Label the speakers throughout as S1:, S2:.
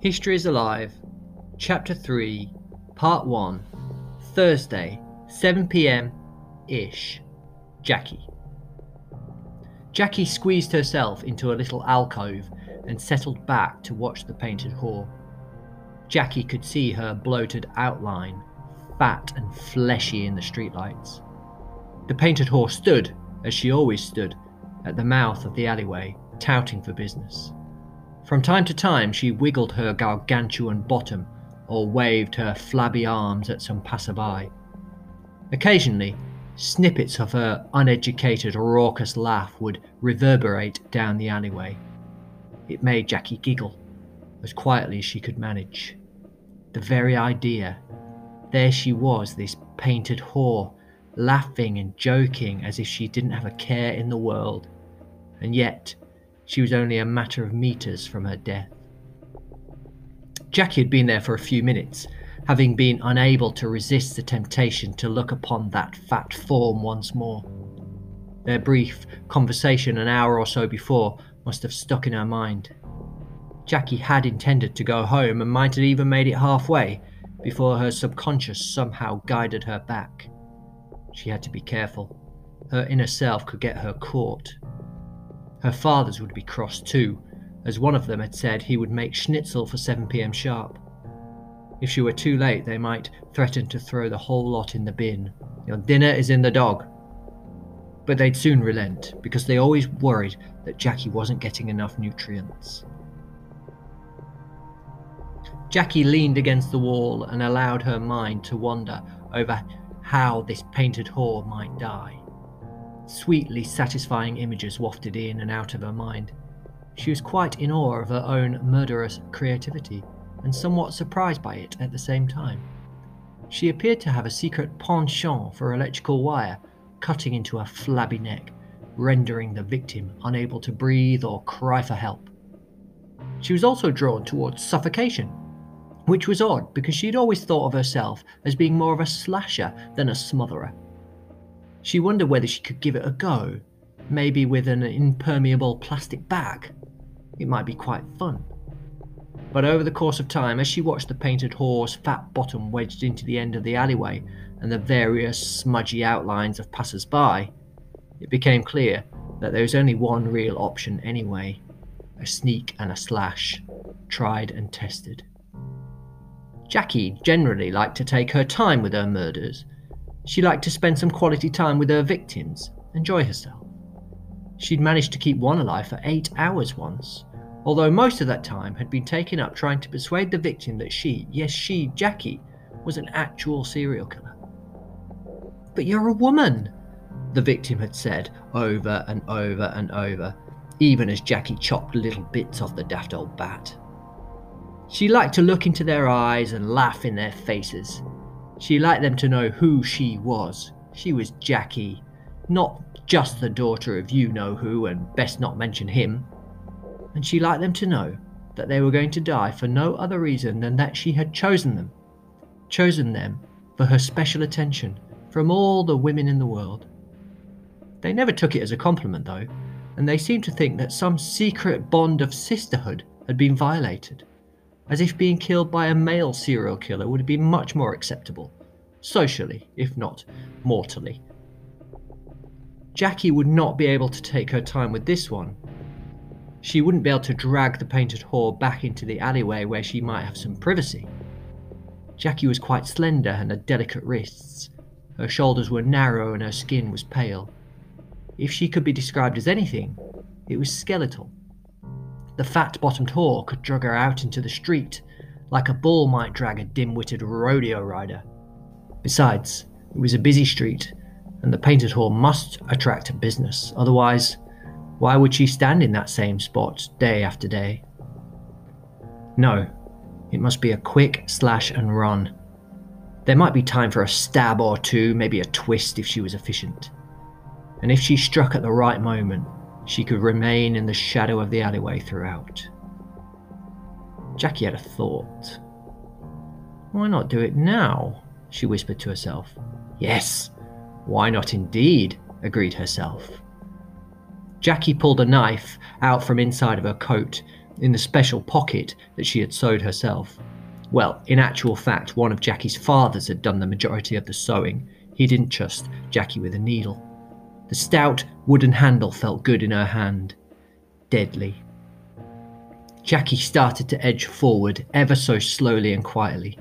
S1: History is Alive, Chapter 3, Part 1, Thursday, 7 pm ish. Jackie. Jackie squeezed herself into a little alcove and settled back to watch the painted whore. Jackie could see her bloated outline, fat and fleshy in the streetlights. The painted whore stood, as she always stood, at the mouth of the alleyway, touting for business. From time to time, she wiggled her gargantuan bottom or waved her flabby arms at some passerby. Occasionally, snippets of her uneducated, raucous laugh would reverberate down the alleyway. It made Jackie giggle, as quietly as she could manage. The very idea. There she was, this painted whore, laughing and joking as if she didn't have a care in the world. And yet, she was only a matter of meters from her death. Jackie had been there for a few minutes, having been unable to resist the temptation to look upon that fat form once more. Their brief conversation an hour or so before must have stuck in her mind. Jackie had intended to go home and might have even made it halfway before her subconscious somehow guided her back. She had to be careful. Her inner self could get her caught. Her father's would be cross too, as one of them had said he would make schnitzel for 7pm sharp. If she were too late, they might threaten to throw the whole lot in the bin. Your dinner is in the dog. But they'd soon relent, because they always worried that Jackie wasn't getting enough nutrients. Jackie leaned against the wall and allowed her mind to wander over how this painted whore might die. Sweetly satisfying images wafted in and out of her mind. She was quite in awe of her own murderous creativity, and somewhat surprised by it at the same time. She appeared to have a secret penchant for electrical wire cutting into her flabby neck, rendering the victim unable to breathe or cry for help. She was also drawn towards suffocation, which was odd because she'd always thought of herself as being more of a slasher than a smotherer. She wondered whether she could give it a go, maybe with an impermeable plastic bag. It might be quite fun. But over the course of time, as she watched the painted whore's fat bottom wedged into the end of the alleyway and the various smudgy outlines of passers by, it became clear that there was only one real option anyway a sneak and a slash, tried and tested. Jackie generally liked to take her time with her murders. She liked to spend some quality time with her victims, enjoy herself. She'd managed to keep one alive for eight hours once, although most of that time had been taken up trying to persuade the victim that she, yes, she, Jackie, was an actual serial killer. But you're a woman, the victim had said over and over and over, even as Jackie chopped little bits off the daft old bat. She liked to look into their eyes and laugh in their faces. She liked them to know who she was. She was Jackie, not just the daughter of you know who, and best not mention him. And she liked them to know that they were going to die for no other reason than that she had chosen them. Chosen them for her special attention from all the women in the world. They never took it as a compliment, though, and they seemed to think that some secret bond of sisterhood had been violated, as if being killed by a male serial killer would be much more acceptable, socially, if not mortally. Jackie would not be able to take her time with this one. She wouldn't be able to drag the painted whore back into the alleyway where she might have some privacy. Jackie was quite slender and had delicate wrists. Her shoulders were narrow and her skin was pale. If she could be described as anything, it was skeletal. The fat bottomed whore could drag her out into the street, like a bull might drag a dim witted rodeo rider. Besides, it was a busy street, and the painted whore must attract business, otherwise, why would she stand in that same spot day after day? No, it must be a quick slash and run. There might be time for a stab or two, maybe a twist if she was efficient. And if she struck at the right moment, she could remain in the shadow of the alleyway throughout. Jackie had a thought. Why not do it now? she whispered to herself. Yes, why not indeed? agreed herself. Jackie pulled a knife out from inside of her coat in the special pocket that she had sewed herself. Well, in actual fact, one of Jackie's fathers had done the majority of the sewing. He didn't trust Jackie with a needle. The stout wooden handle felt good in her hand. Deadly. Jackie started to edge forward ever so slowly and quietly.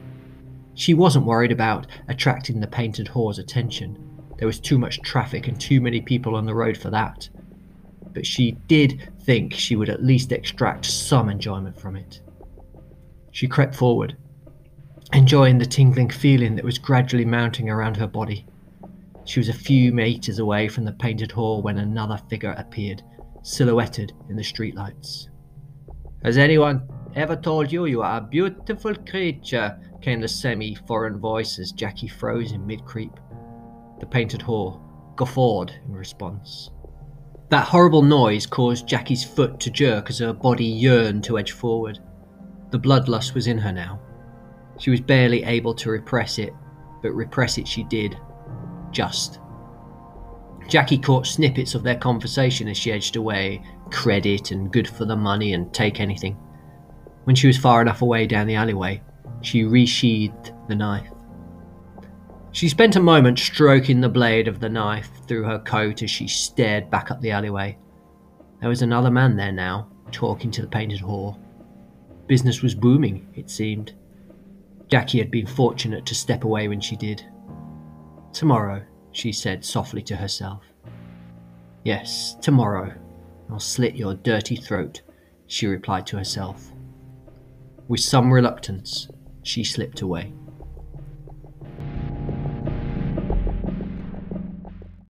S1: She wasn't worried about attracting the painted whore's attention. There was too much traffic and too many people on the road for that. But she did think she would at least extract some enjoyment from it. She crept forward, enjoying the tingling feeling that was gradually mounting around her body. She was a few meters away from the painted hall when another figure appeared, silhouetted in the streetlights. Has anyone ever told you you are a beautiful creature? came the semi foreign voice as Jackie froze in mid creep. The painted whore guffawed in response. That horrible noise caused Jackie's foot to jerk as her body yearned to edge forward. The bloodlust was in her now. She was barely able to repress it, but repress it she did. Just. Jackie caught snippets of their conversation as she edged away credit and good for the money and take anything. When she was far enough away down the alleyway, she resheathed the knife. She spent a moment stroking the blade of the knife through her coat as she stared back up the alleyway. There was another man there now, talking to the painted whore. Business was booming, it seemed. Jackie had been fortunate to step away when she did. Tomorrow, she said softly to herself. Yes, tomorrow. I'll slit your dirty throat, she replied to herself. With some reluctance, she slipped away.